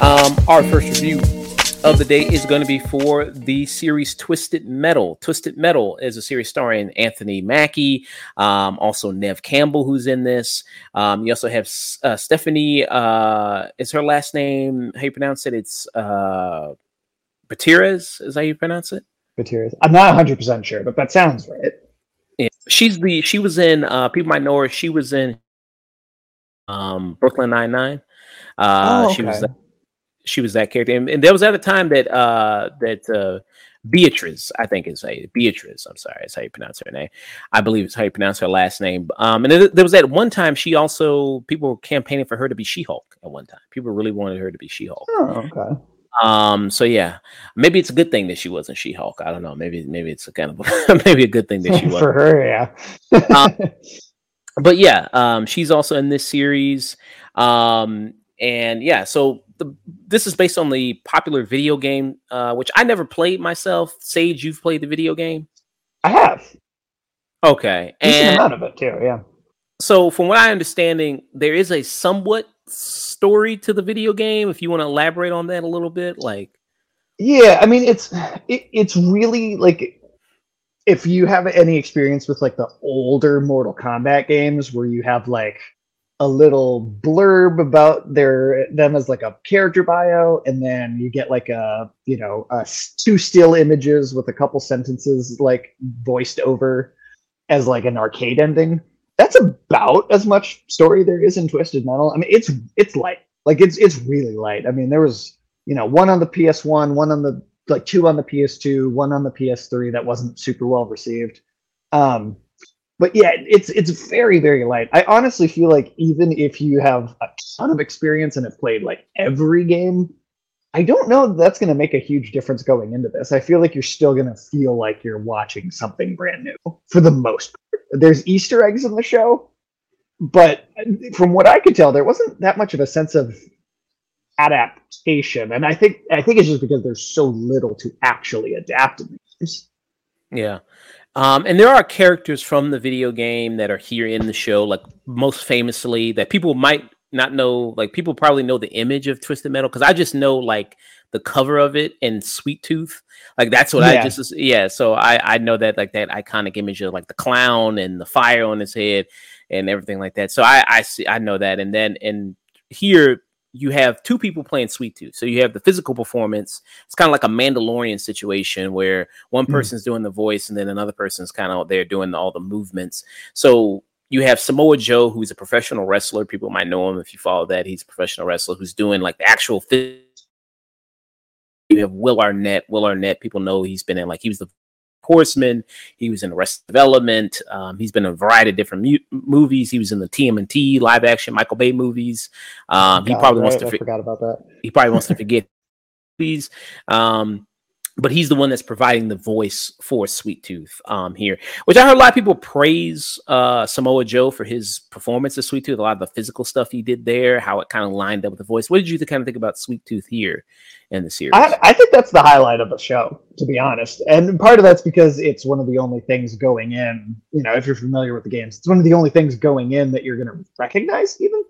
Um, our first review of the day is going to be for the series Twisted Metal. Twisted Metal is a series starring Anthony Mackie, um, also Neve Campbell, who's in this. Um, you also have uh, Stephanie. Uh, is her last name? How you pronounce it? It's uh, Gutierrez. Is how you pronounce it? Gutierrez. I'm not 100 percent sure, but that sounds right. Yeah. She's the. She was in. Uh, people might know her. She was in um, Brooklyn Nine Nine. Uh, Oh, She was. okay. She was that character, and, and there was at a time that uh, that uh, Beatrice, I think is how you, Beatrice. I'm sorry, is how you pronounce her name. I believe it's how you pronounce her last name. Um, and there, there was at one time she also people were campaigning for her to be She-Hulk at one time. People really wanted her to be She-Hulk. Oh, okay. Um, so yeah, maybe it's a good thing that she wasn't She-Hulk. I don't know. Maybe maybe it's a kind of maybe a good thing that she wasn't For her, yeah. Um, but yeah, um, she's also in this series. Um, and yeah, so the, this is based on the popular video game, uh, which I never played myself. Sage, you've played the video game, I have. okay? And amount of it too, yeah. so, from what I understanding, there is a somewhat story to the video game. If you want to elaborate on that a little bit, like Yeah, I mean it's it, it's really like if you have any experience with like the older Mortal Kombat games where you have like a little blurb about their them as like a character bio and then you get like a you know a two still images with a couple sentences like voiced over as like an arcade ending that's about as much story there is in twisted metal. I mean it's it's light. Like it's it's really light. I mean there was you know one on the ps1 one on the like two on the ps2 one on the ps3 that wasn't super well received. Um but yeah it's it's very very light. I honestly feel like even if you have a ton of experience and have played like every game i don't know that that's going to make a huge difference going into this i feel like you're still going to feel like you're watching something brand new for the most part there's easter eggs in the show but from what i could tell there wasn't that much of a sense of adaptation and i think i think it's just because there's so little to actually adapt in these. Yeah. Um, and there are characters from the video game that are here in the show, like most famously that people might not know. Like people probably know the image of Twisted Metal because I just know like the cover of it and Sweet Tooth. Like that's what I just yeah. So I I know that like that iconic image of like the clown and the fire on his head and everything like that. So I I see I know that. And then and here you have two people playing Sweet Tooth. So you have the physical performance. It's kind of like a Mandalorian situation where one Hmm. person's doing the voice and then another person's kind of there doing all the movements. So you have Samoa Joe, who's a professional wrestler. People might know him if you follow that. He's a professional wrestler who's doing like the actual. You have Will Arnett. Will Arnett, people know he's been in like he was the Horseman. He was in Arrested Development. Um, he's been in a variety of different mu- movies. He was in the TMNT live action Michael Bay movies. Um, he God, probably wants to. Fi- forgot about that he probably wants to forget these. Um, but he's the one that's providing the voice for Sweet Tooth um, here, which I heard a lot of people praise uh, Samoa Joe for his performance of Sweet Tooth. A lot of the physical stuff he did there, how it kind of lined up with the voice. What did you kind of think about Sweet Tooth here in the series? I, I think that's the highlight of the show, to be honest. And part of that's because it's one of the only things going in. You know, if you're familiar with the games, it's one of the only things going in that you're going to recognize, even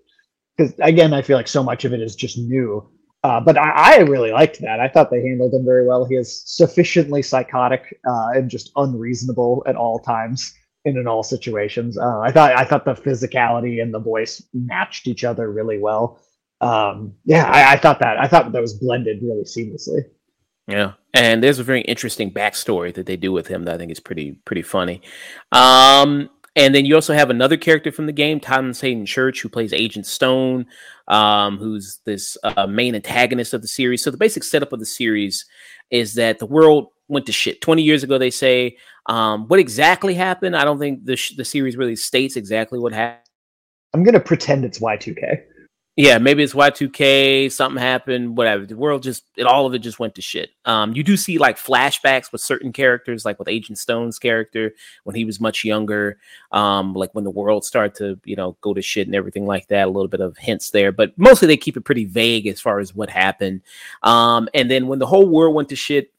because again, I feel like so much of it is just new. Uh, but I, I really liked that. I thought they handled him very well. He is sufficiently psychotic uh, and just unreasonable at all times and in all situations. Uh, I thought I thought the physicality and the voice matched each other really well. Um, yeah, I, I thought that I thought that was blended really seamlessly. Yeah, and there's a very interesting backstory that they do with him that I think is pretty pretty funny. Um, and then you also have another character from the game, Thomas Haden Church, who plays Agent Stone, um, who's this uh, main antagonist of the series. So the basic setup of the series is that the world went to shit 20 years ago. They say um, what exactly happened. I don't think the sh- the series really states exactly what happened. I'm gonna pretend it's Y2K. Yeah, maybe it's Y2K, something happened, whatever. The world just it all of it just went to shit. Um, you do see like flashbacks with certain characters, like with Agent Stone's character when he was much younger, um, like when the world started to, you know, go to shit and everything like that, a little bit of hints there, but mostly they keep it pretty vague as far as what happened. Um, and then when the whole world went to shit,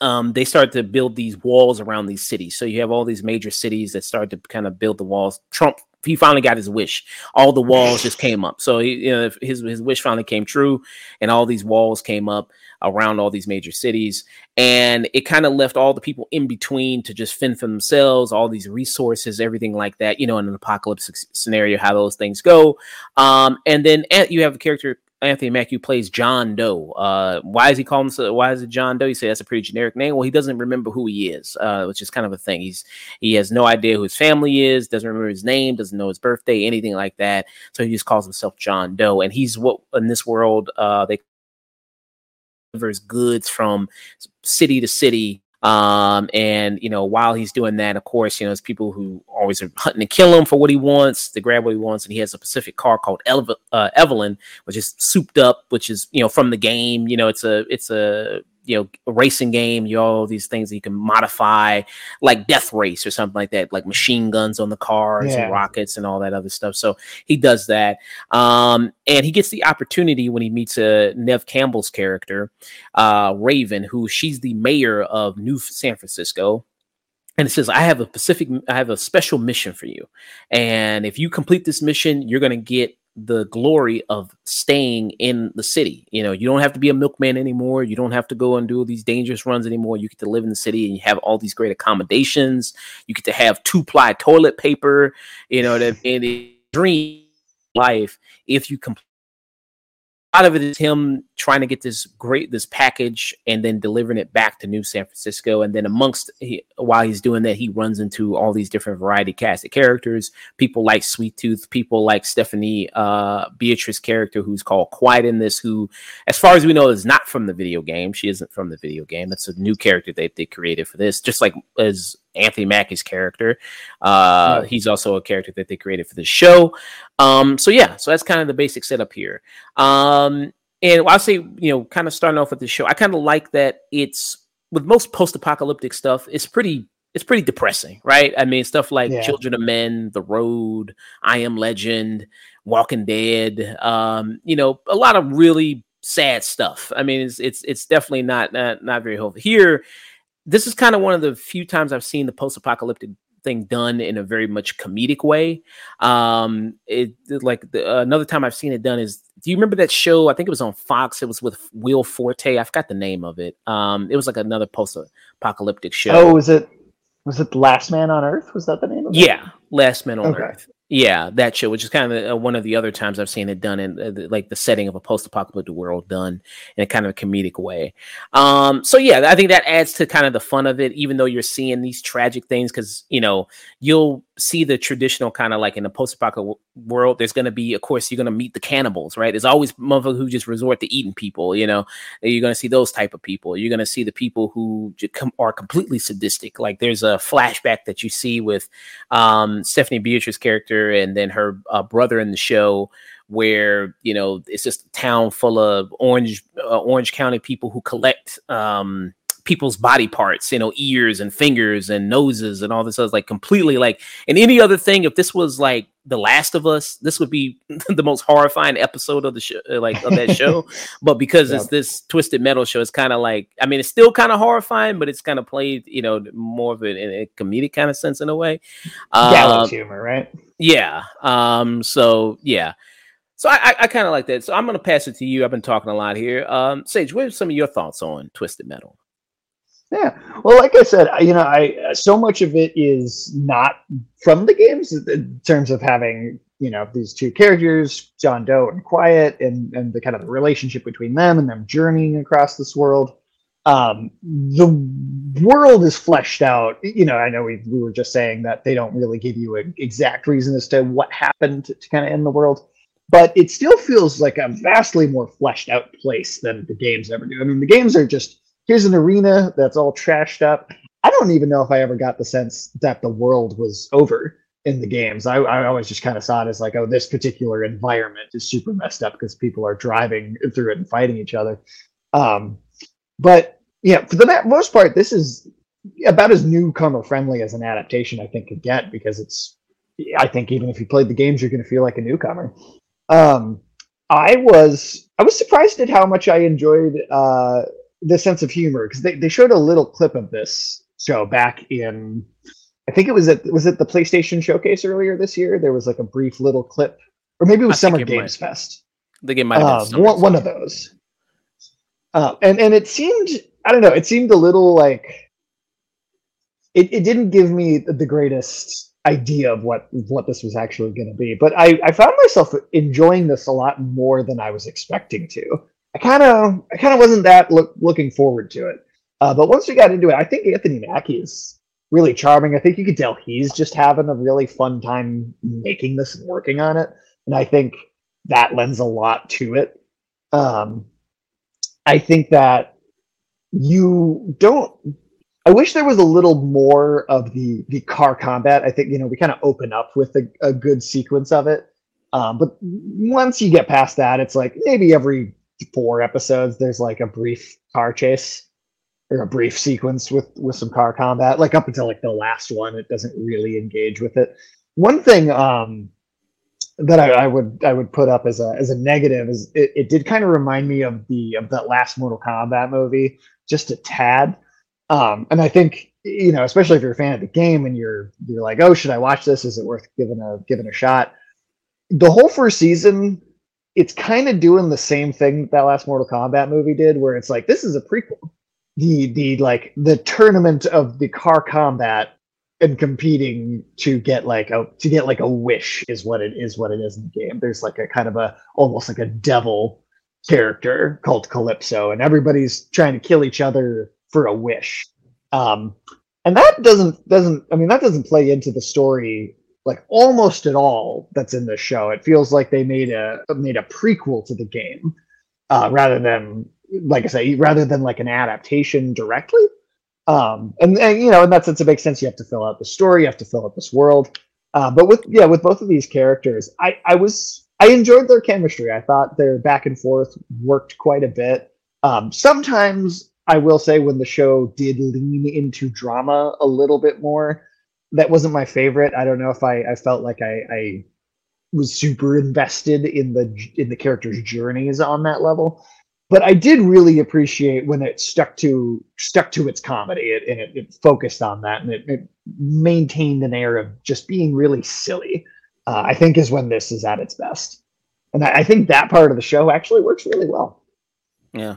um, they start to build these walls around these cities. So you have all these major cities that start to kind of build the walls. Trump, he finally got his wish. All the walls just came up. So he, you know, his his wish finally came true, and all these walls came up around all these major cities. And it kind of left all the people in between to just fend for themselves, all these resources, everything like that, you know, in an apocalypse scenario, how those things go. Um, and then you have a character Anthony Mackie plays John Doe. Uh, why is he calling himself? Why is it John Doe? You say that's a pretty generic name. Well, he doesn't remember who he is, uh, which is kind of a thing. He's he has no idea who his family is, doesn't remember his name, doesn't know his birthday, anything like that. So he just calls himself John Doe, and he's what in this world uh, they delivers goods from city to city um, and you know, while he's doing that, of course, you know, there's people who always are hunting to kill him for what he wants, to grab what he wants. And he has a Pacific car called uh, Evelyn, which is souped up, which is you know from the game. You know, it's a it's a you know racing game you all these things that you can modify like death race or something like that like machine guns on the cars yeah. and rockets and all that other stuff. So he does that. Um, and he gets the opportunity when he meets uh, neve campbell's character uh, raven who she's the mayor of new san francisco. And it says i have a pacific i have a special mission for you. And if you complete this mission you're going to get the glory of staying in the city. You know, you don't have to be a milkman anymore. You don't have to go and do these dangerous runs anymore. You get to live in the city and you have all these great accommodations. You get to have two ply toilet paper. You know, that in a dream life if you complete lot of it is him trying to get this great this package and then delivering it back to New San Francisco. And then amongst he, while he's doing that, he runs into all these different variety cast of characters. People like Sweet Tooth, people like Stephanie uh, Beatrice character who's called Quiet in this, who, as far as we know, is not from the video game. She isn't from the video game. That's a new character that they created for this, just like as Anthony Mackie's character. Uh. He's also a character that they created for the show. Um, so yeah, so that's kind of the basic setup here. Um, and I'll say, you know, kind of starting off with the show, I kind of like that it's with most post-apocalyptic stuff, it's pretty it's pretty depressing, right? I mean, stuff like yeah. Children of Men, The Road, I Am Legend, Walking Dead, um, you know, a lot of really sad stuff. I mean, it's it's it's definitely not not, not very hopeful. Here, this is kind of one of the few times I've seen the post-apocalyptic thing done in a very much comedic way. Um, it like the, uh, another time I've seen it done is. Do you remember that show? I think it was on Fox. It was with Will Forte. I forgot the name of it. Um, it was like another post-apocalyptic show. Oh, was it? Was it Last Man on Earth? Was that the name of it? Yeah, Last Man on okay. Earth. Yeah, that show, which is kind of uh, one of the other times I've seen it done in uh, the, like the setting of a post-apocalyptic world done in a kind of a comedic way. Um, so yeah, I think that adds to kind of the fun of it, even though you're seeing these tragic things, because you know you'll see the traditional kind of like in the post-apocalyptic world. There's going to be, of course, you're going to meet the cannibals, right? There's always motherfuckers who just resort to eating people. You know, you're going to see those type of people. You're going to see the people who are completely sadistic. Like there's a flashback that you see with um, Stephanie Beatrice's character and then her uh, brother in the show where you know it's just a town full of orange uh, orange county people who collect um people's body parts you know ears and fingers and noses and all this other like completely like and any other thing if this was like the last of us this would be the most horrifying episode of the show uh, like of that show but because yeah. it's this twisted metal show it's kind of like i mean it's still kind of horrifying but it's kind of played you know more of it in a comedic kind of sense in a way um, humor right yeah um so yeah so I, I, I kind of like that. So I'm going to pass it to you. I've been talking a lot here. Um, Sage, what are some of your thoughts on Twisted Metal? Yeah, well, like I said, you know, I so much of it is not from the games in terms of having you know these two characters, John Doe and Quiet, and and the kind of the relationship between them and them journeying across this world. Um, the world is fleshed out. You know, I know we we were just saying that they don't really give you an exact reason as to what happened to, to kind of end the world but it still feels like a vastly more fleshed out place than the games ever do. I mean, the games are just here's an arena that's all trashed up. I don't even know if I ever got the sense that the world was over in the games. I, I always just kind of saw it as like, oh, this particular environment is super messed up because people are driving through it and fighting each other. Um, but yeah, for the most part, this is about as newcomer friendly as an adaptation I think could get because it's. I think even if you played the games, you're going to feel like a newcomer. Um, I was I was surprised at how much I enjoyed uh, the sense of humor because they, they showed a little clip of this show back in I think it was at was it the PlayStation showcase earlier this year. There was like a brief little clip, or maybe it was I Summer Games might. Fest. The game might have been uh, one, one of those. Uh, and and it seemed I don't know. It seemed a little like it, it didn't give me the greatest idea of what what this was actually going to be. But I, I found myself enjoying this a lot more than I was expecting to. I kind of I kind of wasn't that look, looking forward to it. Uh, but once we got into it, I think Anthony Mackie is really charming. I think you could tell he's just having a really fun time making this and working on it, and I think that lends a lot to it. Um, I think that you don't I wish there was a little more of the the car combat. I think you know we kind of open up with a, a good sequence of it, um, but once you get past that, it's like maybe every four episodes there's like a brief car chase or a brief sequence with with some car combat. Like up until like the last one, it doesn't really engage with it. One thing um, that I, I, would I would put up as a as a negative is it, it did kind of remind me of the of that last Mortal Kombat movie just a tad um, and I think you know, especially if you're a fan of the game and you're you're like, oh, should I watch this? Is it worth giving a giving a shot? The whole first season, it's kind of doing the same thing that last Mortal Kombat movie did, where it's like this is a prequel. The the like the tournament of the car combat and competing to get like a to get like a wish is what it is what it is in the game. There's like a kind of a almost like a devil character called Calypso, and everybody's trying to kill each other for a wish. Um, and that doesn't doesn't I mean that doesn't play into the story like almost at all that's in the show. It feels like they made a made a prequel to the game uh, rather than like I say rather than like an adaptation directly. Um, and, and you know in that sense it makes sense. You have to fill out the story. You have to fill out this world. Uh, but with yeah with both of these characters, I I was I enjoyed their chemistry. I thought their back and forth worked quite a bit. Um, sometimes I will say when the show did lean into drama a little bit more, that wasn't my favorite. I don't know if I, I felt like I, I was super invested in the in the characters' journeys on that level. But I did really appreciate when it stuck to stuck to its comedy it, and it, it, focused on that and it, it, maintained an air of just being really silly. Uh, I think is when this is at its best, and I, I think that part of the show actually works really well. Yeah,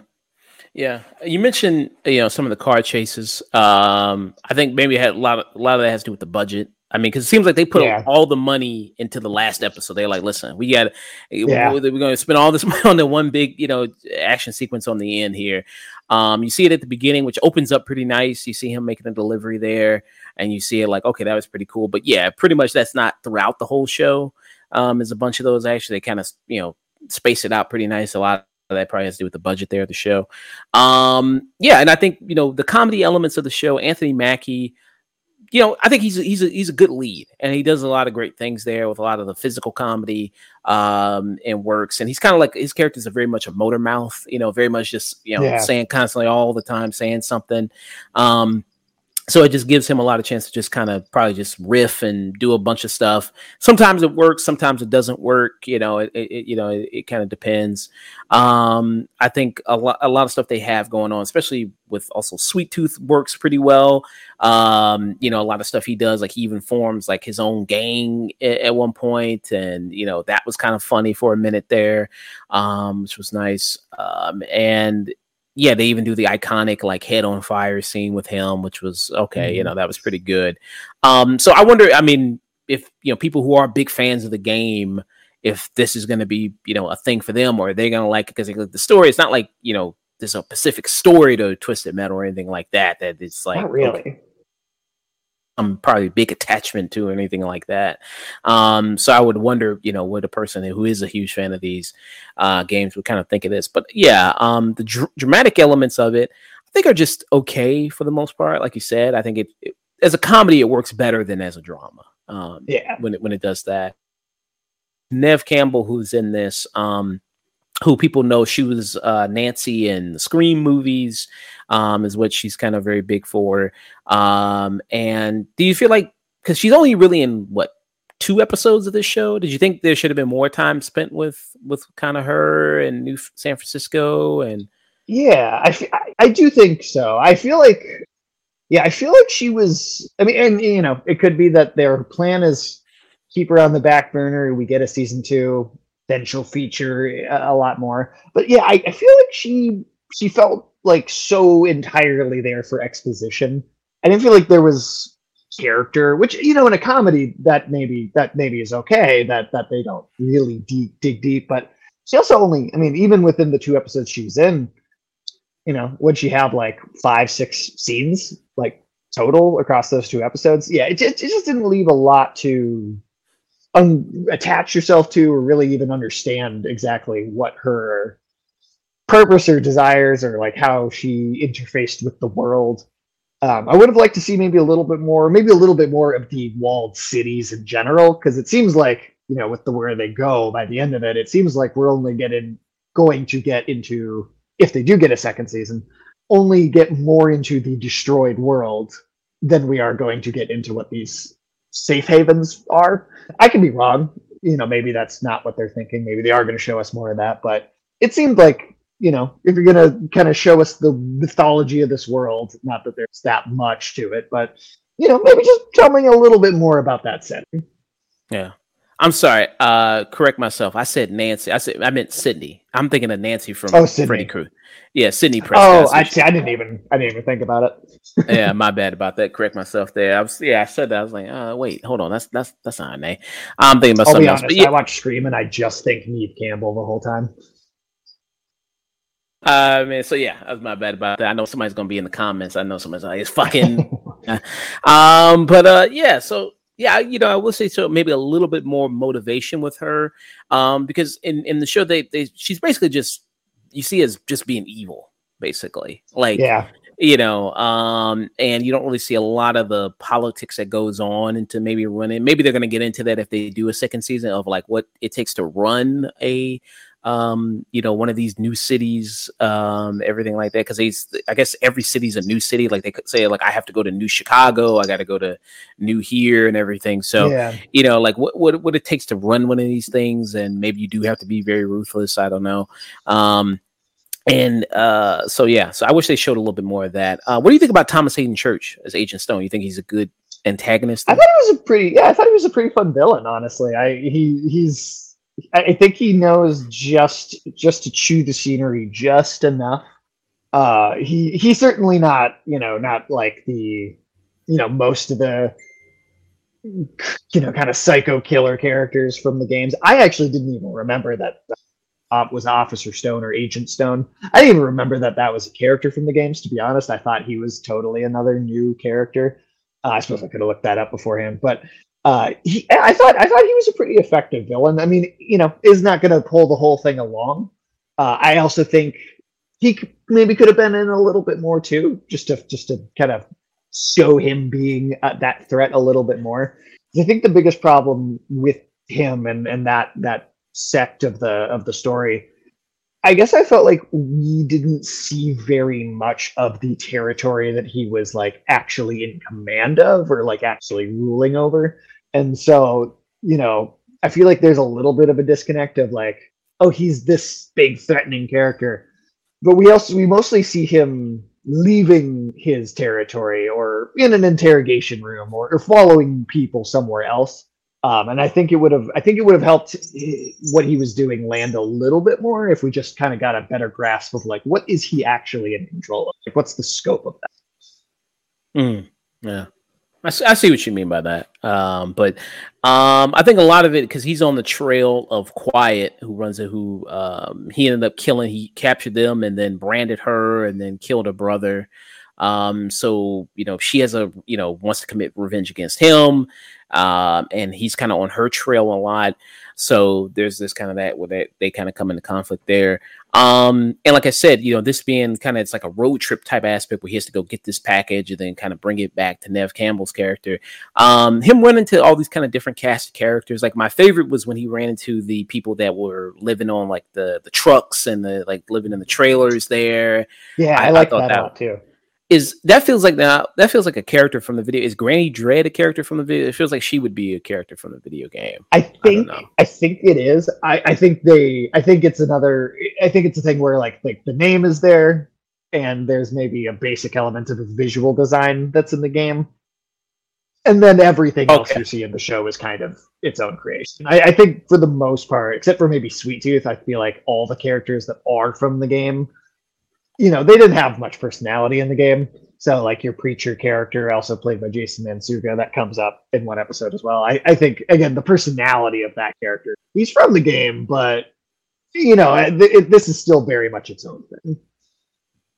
yeah, you mentioned you know some of the car chases. Um, I think maybe had a lot of a lot of that has to do with the budget. I mean, because it seems like they put yeah. all the money into the last episode. They're like, listen, we got, yeah. we're, we're going to spend all this money on the one big, you know, action sequence on the end here. Um, you see it at the beginning, which opens up pretty nice. You see him making a delivery there, and you see it like, okay, that was pretty cool. But yeah, pretty much that's not throughout the whole show. Um, there's a bunch of those actually. They kind of, you know, space it out pretty nice. A lot that probably has to do with the budget there of the show. Um, yeah, and I think you know the comedy elements of the show. Anthony Mackie, you know, I think he's a, he's a, he's a good lead, and he does a lot of great things there with a lot of the physical comedy um, and works. And he's kind of like his characters are very much a motor mouth, you know, very much just you know yeah. saying constantly all the time, saying something. Um, so it just gives him a lot of chance to just kind of probably just riff and do a bunch of stuff. Sometimes it works, sometimes it doesn't work. You know, it, it you know it, it kind of depends. Um, I think a lot a lot of stuff they have going on, especially with also Sweet Tooth works pretty well. Um, you know, a lot of stuff he does, like he even forms like his own gang at, at one point, and you know that was kind of funny for a minute there, um, which was nice. Um, and yeah, they even do the iconic like head on fire scene with him, which was okay. Mm-hmm. You know, that was pretty good. Um, so I wonder, I mean, if you know people who are big fans of the game, if this is going to be you know a thing for them, or are they going to like it because the story? It's not like you know there's a specific story to Twisted Metal or anything like that. That it's like not really. Okay um, probably big attachment to or anything like that. Um, so I would wonder, you know, what a person who is a huge fan of these uh, games would kind of think of this. But yeah, um, the dr- dramatic elements of it, I think, are just okay for the most part. Like you said, I think it, it as a comedy, it works better than as a drama. Um, yeah, when it when it does that. Neve Campbell, who's in this, um, who people know she was uh, Nancy in the Scream movies, um, is what she's kind of very big for. Um, and do you feel like because she's only really in what two episodes of this show? Did you think there should have been more time spent with with kind of her and New San Francisco and? Yeah, I, I do think so. I feel like, yeah, I feel like she was. I mean, and you know, it could be that their plan is keep her on the back burner. We get a season two, then she'll feature a, lot more. But yeah, I, I feel like she she felt like so entirely there for exposition. I didn't feel like there was character, which you know, in a comedy that maybe that maybe is okay that that they don't really deep dig deep, but she also only, I mean, even within the two episodes she's in, you know, would she have like five, six scenes like total across those two episodes? Yeah, it, it just didn't leave a lot to un- attach yourself to or really even understand exactly what her purpose or desires or like how she interfaced with the world. Um, I would have liked to see maybe a little bit more, maybe a little bit more of the walled cities in general, because it seems like you know, with the where they go by the end of it, it seems like we're only getting going to get into if they do get a second season, only get more into the destroyed world than we are going to get into what these safe havens are. I can be wrong. You know, maybe that's not what they're thinking. Maybe they are going to show us more of that. But it seemed like, you know, if you're going to kind of show us the mythology of this world, not that there's that much to it, but, you know, maybe just tell me a little bit more about that setting. Yeah. I'm sorry. Uh, correct myself. I said Nancy. I said I meant Sydney. I'm thinking of Nancy from oh, Freddy Crew. Yeah, Sidney Prescott. Oh, I, I didn't even. I didn't even think about it. yeah, my bad about that. Correct myself there. I was. Yeah, I said that. I was like, uh, wait, hold on. That's that's that's not a name. I'm thinking about I'll something else. Honest, yeah. I watch Scream and I just think Neve Campbell the whole time. Uh, mean, so yeah, that's my bad about that. I know somebody's gonna be in the comments. I know somebody's like, it's fucking. um, but uh, yeah. So yeah, you know, I will say so. Maybe a little bit more motivation with her, um, because in in the show they they she's basically just you see as just being evil, basically. Like, yeah, you know, um, and you don't really see a lot of the politics that goes on into maybe running. Maybe they're going to get into that if they do a second season of like what it takes to run a um, you know, one of these new cities, um, everything like that. Cause he's, I guess every city's a new city. Like they could say, like, I have to go to New Chicago, I got to go to New here and everything. So, yeah. you know, like what, what, what it takes to run one of these things. And maybe you do have to be very ruthless. I don't know. Um, and uh, so yeah, so I wish they showed a little bit more of that. Uh, what do you think about Thomas Haden Church as Agent Stone? You think he's a good antagonist? I thought he was a pretty yeah, I thought he was a pretty fun villain. Honestly, I he he's I think he knows just just to chew the scenery just enough. Uh, he he's certainly not you know not like the you know most of the you know kind of psycho killer characters from the games. I actually didn't even remember that uh, was Officer Stone or Agent Stone. I didn't even remember that that was a character from the games. To be honest, I thought he was totally another new character. Uh, I suppose I could have looked that up beforehand, but uh, he, I thought I thought he was a pretty effective villain. I mean, you know, is not going to pull the whole thing along. Uh, I also think he maybe could have been in a little bit more too, just to just to kind of show him being uh, that threat a little bit more. I think the biggest problem with him and and that that sect of the of the story I guess I felt like we didn't see very much of the territory that he was like actually in command of or like actually ruling over. And so, you know, I feel like there's a little bit of a disconnect of like, oh, he's this big threatening character. But we also we mostly see him leaving his territory or in an interrogation room or, or following people somewhere else. Um, and I think it would have I think it would have helped what he was doing land a little bit more if we just kind of got a better grasp of like what is he actually in control of? Like what's the scope of that? Mm, yeah. I I see what you mean by that. Um, but um, I think a lot of it because he's on the trail of Quiet, who runs it, who um, he ended up killing. He captured them and then branded her and then killed her brother. Um, so you know she has a you know wants to commit revenge against him um, and he's kind of on her trail a lot. So there's this kind of that where they, they kind of come into conflict there. Um, and like I said, you know, this being kind of it's like a road trip type aspect where he has to go get this package and then kind of bring it back to Neve Campbell's character. Um, him running into all these kind of different cast of characters. Like my favorite was when he ran into the people that were living on like the the trucks and the like living in the trailers there. Yeah, I, I like that, that too is that feels like now that feels like a character from the video. Is Granny Dread a character from the video? It feels like she would be a character from the video game. I think I, I think it is. I, I think they I think it's another I think it's a thing where like like the name is there. and there's maybe a basic element of the visual design that's in the game. And then everything okay. else you see in the show is kind of its own creation. I, I, think for the most part, except for maybe Sweet Tooth, I feel like all the characters that are from the game, you know, they didn't have much personality in the game. So, like your preacher character, also played by Jason Mantzoukas, that comes up in one episode as well. I, I think again the personality of that character. He's from the game, but you know, it, it, this is still very much its own thing.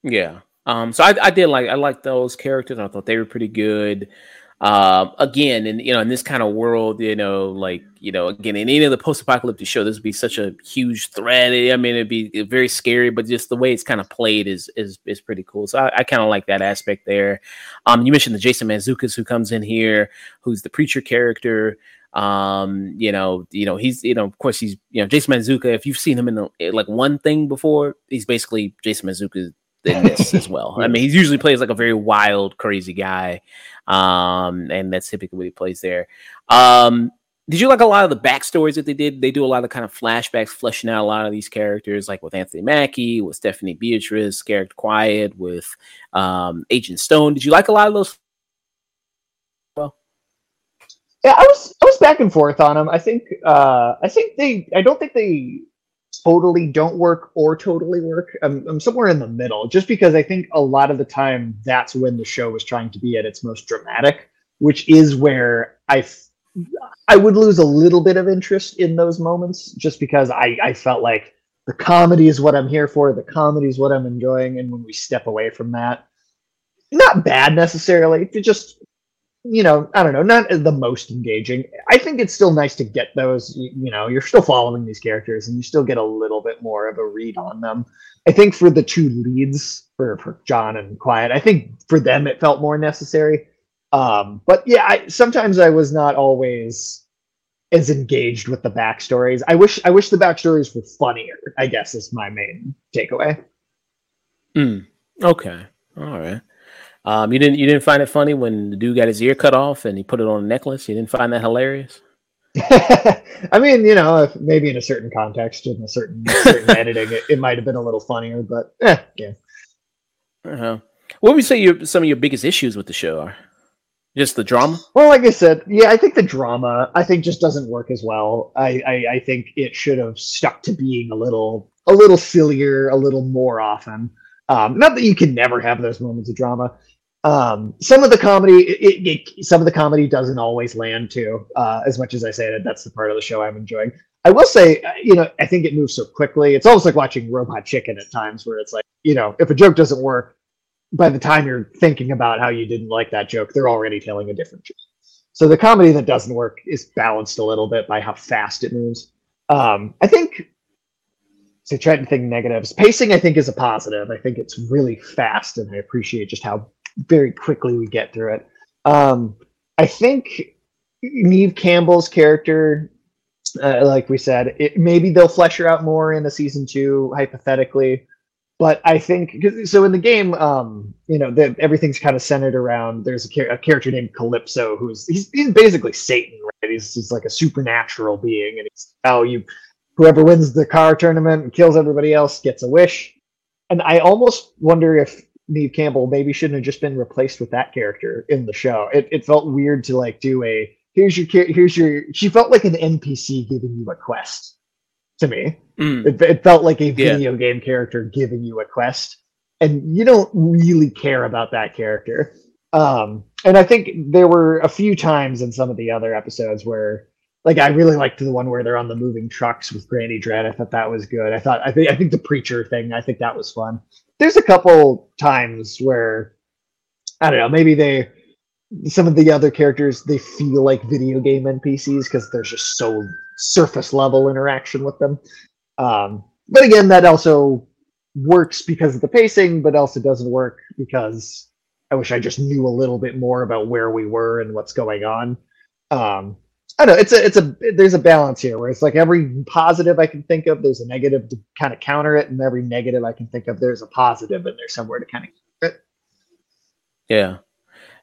Yeah. Um. So I, I did like I like those characters. I thought they were pretty good. Um, again, and you know, in this kind of world, you know, like you know, again, in any of the post-apocalyptic show, this would be such a huge threat. I mean, it'd be very scary, but just the way it's kind of played is is is pretty cool. So I, I kind of like that aspect there. Um, you mentioned the Jason Mantzoukas who comes in here, who's the preacher character. Um, you know, you know, he's you know, of course, he's you know, Jason Mantzoukas. If you've seen him in the, like one thing before, he's basically Jason Mantzoukas in this as well. I mean, he usually plays like a very wild, crazy guy, um, and that's typically what he plays there. Um, did you like a lot of the backstories that they did? They do a lot of kind of flashbacks, fleshing out a lot of these characters, like with Anthony Mackie, with Stephanie Beatrice, Garrett Quiet, with um, Agent Stone. Did you like a lot of those? Well, yeah, I was I was back and forth on them. I think uh, I think they I don't think they totally don't work or totally work. I'm, I'm somewhere in the middle, just because I think a lot of the time that's when the show was trying to be at its most dramatic, which is where I I would lose a little bit of interest in those moments, just because I I felt like the comedy is what I'm here for, the comedy is what I'm enjoying, and when we step away from that, not bad necessarily, just you know, I don't know, not the most engaging. I think it's still nice to get those. You, you, know, you're still following these characters, and you still get a little bit more of a read on them. I think for the two leads, for, for John and Quiet, I think for them it felt more necessary. Um, but yeah, I, sometimes I was not always as engaged with the backstories. I wish I wish the backstories were funnier. I guess is my main takeaway. Mm, okay, all right. Um, you didn't you didn't find it funny when the dude got his ear cut off and he put it on a necklace? You didn't find that hilarious? I mean, you know, if maybe in a certain context, in a certain, certain editing, it, it might have been a little funnier, but eh, yeah. Uh-huh. What would you say your some of your biggest issues with the show are? Just the drama? Well, like I said, yeah, I think the drama I think just doesn't work as well. I, I, I think it should have stuck to being a little a little sillier, a little more often. Um, not that you can never have those moments of drama, um, some of the comedy, it, it, some of the comedy doesn't always land too. Uh, as much as I say that, that's the part of the show I'm enjoying. I will say, uh, you know, I think it moves so quickly. It's almost like watching Robot Chicken at times, where it's like, you know, if a joke doesn't work, by the time you're thinking about how you didn't like that joke, they're already telling a different joke. So the comedy that doesn't work is balanced a little bit by how fast it moves. Um, I think. So trying to think negatives. Pacing, I think, is a positive. I think it's really fast, and I appreciate just how very quickly we get through it. Um, I think Neve Campbell's character, uh, like we said, it, maybe they'll flesh her out more in a season two, hypothetically. But I think so. In the game, um, you know, the, everything's kind of centered around. There's a, a, character named Calypso who's he's, he's basically Satan, right? He's, he's like a supernatural being, and he's how you whoever wins the car tournament and kills everybody else gets a wish. And I almost wonder if Neve Campbell maybe shouldn't have just been replaced with that character in the show. It, it felt weird to like do a here's your here's your. She felt like an NPC giving you a quest to me. Mm. It, it, felt like a video yeah. game character giving you a quest, and you don't really care about that character. Um, and I think there were a few times in some of the other episodes where like I really liked the one where they're on the moving trucks with Granny Dread. I thought that was good. I thought I think I think the preacher thing. I think that was fun there's a couple times where I don't know, maybe they some of the other characters they feel like video game NPCs because there's just so surface level interaction with them. Um, but again, that also works because of the pacing, but also doesn't work because I wish I just knew a little bit more about where we were and what's going on. Um, I know it's a it's a there's a balance here where it's like every positive I can think of, there's a negative to kind of counter it, and every negative I can think of, there's a positive and there's somewhere to kind of counter it. Yeah,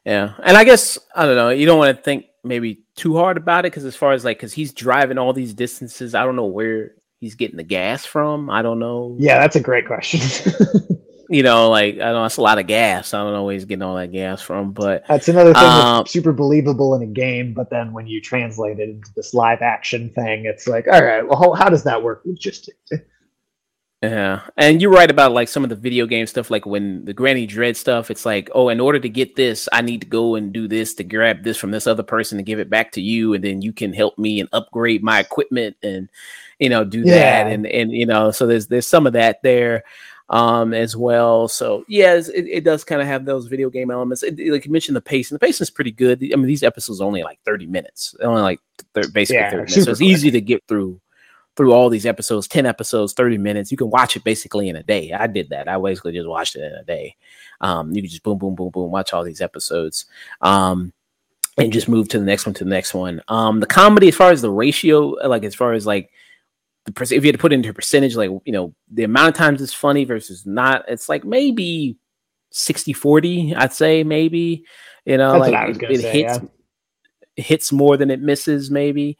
yeah, and I guess I don't know. You don't want to think maybe too hard about it because as far as like because he's driving all these distances, I don't know where he's getting the gas from. I don't know. Yeah, that's a great question. you know, like I don't know that's a lot of gas. I don't know where he's getting all that gas from, but that's another thing um, that's super believable in a game. But then when you translate it into this live action thing, it's like, all right, well, how, how does that work? Just yeah, and you're right about like some of the video game stuff, like when the Granny Dread stuff. It's like, oh, in order to get this, I need to go and do this to grab this from this other person and give it back to you, and then you can help me and upgrade my equipment and you know do yeah. that, and and you know, so there's there's some of that there um as well. So yes, it, it does kind of have those video game elements. It, like you mentioned, the pace and the pace is pretty good. I mean, these episodes are only like 30 minutes, only like th- basically yeah, 30 minutes, so it's quick. easy to get through through all these episodes 10 episodes 30 minutes you can watch it basically in a day i did that i basically just watched it in a day um, you can just boom boom boom boom watch all these episodes um, and just move to the next one to the next one um, the comedy as far as the ratio like as far as like the if you had to put it into a percentage like you know the amount of times it's funny versus not it's like maybe 60 40 i'd say maybe you know That's like it, it say, hits yeah. hits more than it misses maybe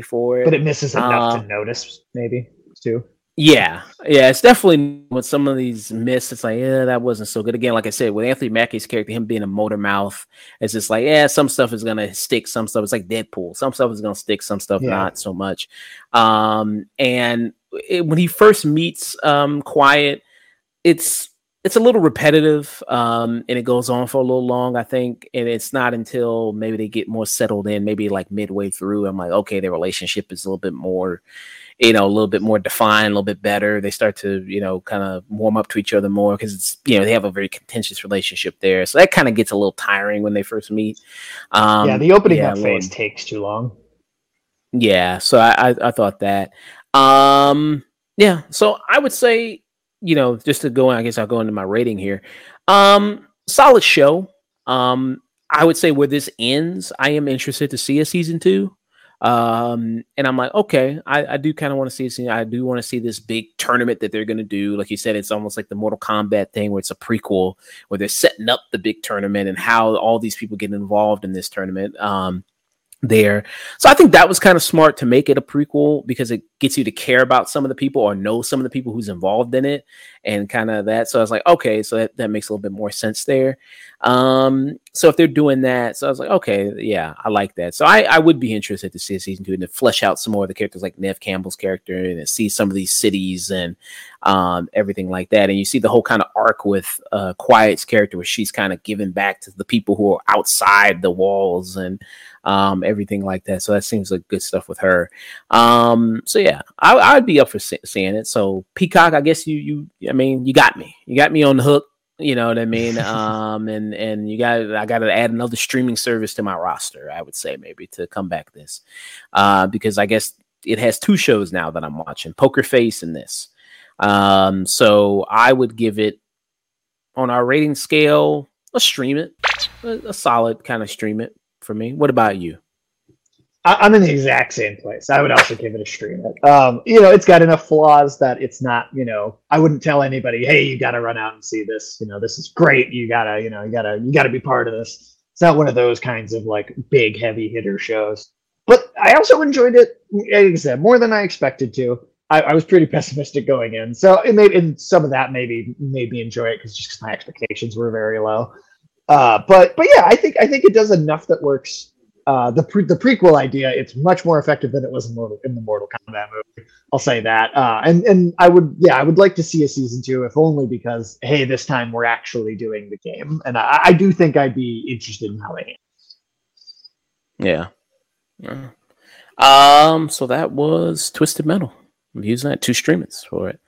for it. But it misses enough uh, to notice, maybe too. Yeah, yeah, it's definitely when some of these myths, it's like, yeah, that wasn't so good. Again, like I said, with Anthony Mackie's character, him being a motor mouth, it's just like, yeah, some stuff is gonna stick, some stuff it's like Deadpool, some stuff is gonna stick, some stuff yeah. not so much. Um, and it, when he first meets um Quiet, it's it's a little repetitive um, and it goes on for a little long i think and it's not until maybe they get more settled in maybe like midway through i'm like okay their relationship is a little bit more you know a little bit more defined a little bit better they start to you know kind of warm up to each other more because it's you know they have a very contentious relationship there so that kind of gets a little tiring when they first meet um, yeah the opening yeah, phase takes too long yeah so I, I i thought that um yeah so i would say you know, just to go, I guess I'll go into my rating here. Um, solid show. Um, I would say where this ends, I am interested to see a season two. Um, and I'm like, okay, I, I do kind of want to see this. I do want to see this big tournament that they're going to do. Like you said, it's almost like the Mortal Kombat thing where it's a prequel where they're setting up the big tournament and how all these people get involved in this tournament. Um, there. So I think that was kind of smart to make it a prequel because it gets you to care about some of the people or know some of the people who's involved in it and kind of that. So I was like, okay, so that, that makes a little bit more sense there. Um, so if they're doing that, so I was like, okay, yeah, I like that. So I, I would be interested to see a season two and to flesh out some more of the characters like Neve Campbell's character and see some of these cities and um, everything like that. And you see the whole kind of arc with uh, Quiet's character where she's kind of giving back to the people who are outside the walls and um, everything like that. So that seems like good stuff with her. Um, so yeah, I, would be up for seeing it. So Peacock, I guess you you I mean you got me, you got me on the hook. You know what I mean? Um, and and you got I got to add another streaming service to my roster. I would say maybe to come back this, uh, because I guess it has two shows now that I'm watching: Poker Face and this. Um, so I would give it on our rating scale. Let's stream it, a, a solid kind of stream it for me. What about you? I'm in the exact same place. I would also give it a stream. Um, you know, it's got enough flaws that it's not, you know, I wouldn't tell anybody, hey, you gotta run out and see this. You know, this is great. You gotta, you know, you gotta, you gotta be part of this. It's not one of those kinds of like big heavy hitter shows. But I also enjoyed it, like I said, more than I expected to. I, I was pretty pessimistic going in, so it made and some of that maybe made me enjoy it because just my expectations were very low. Uh, but but yeah, I think I think it does enough that works. Uh, the pre- the prequel idea, it's much more effective than it was in, Mortal, in the Mortal Kombat movie. I'll say that. Uh, and and I would yeah, I would like to see a season two, if only because hey, this time we're actually doing the game, and I, I do think I'd be interested in how they. Yeah. yeah. Um. So that was Twisted Metal. I'm using that two streamers for it.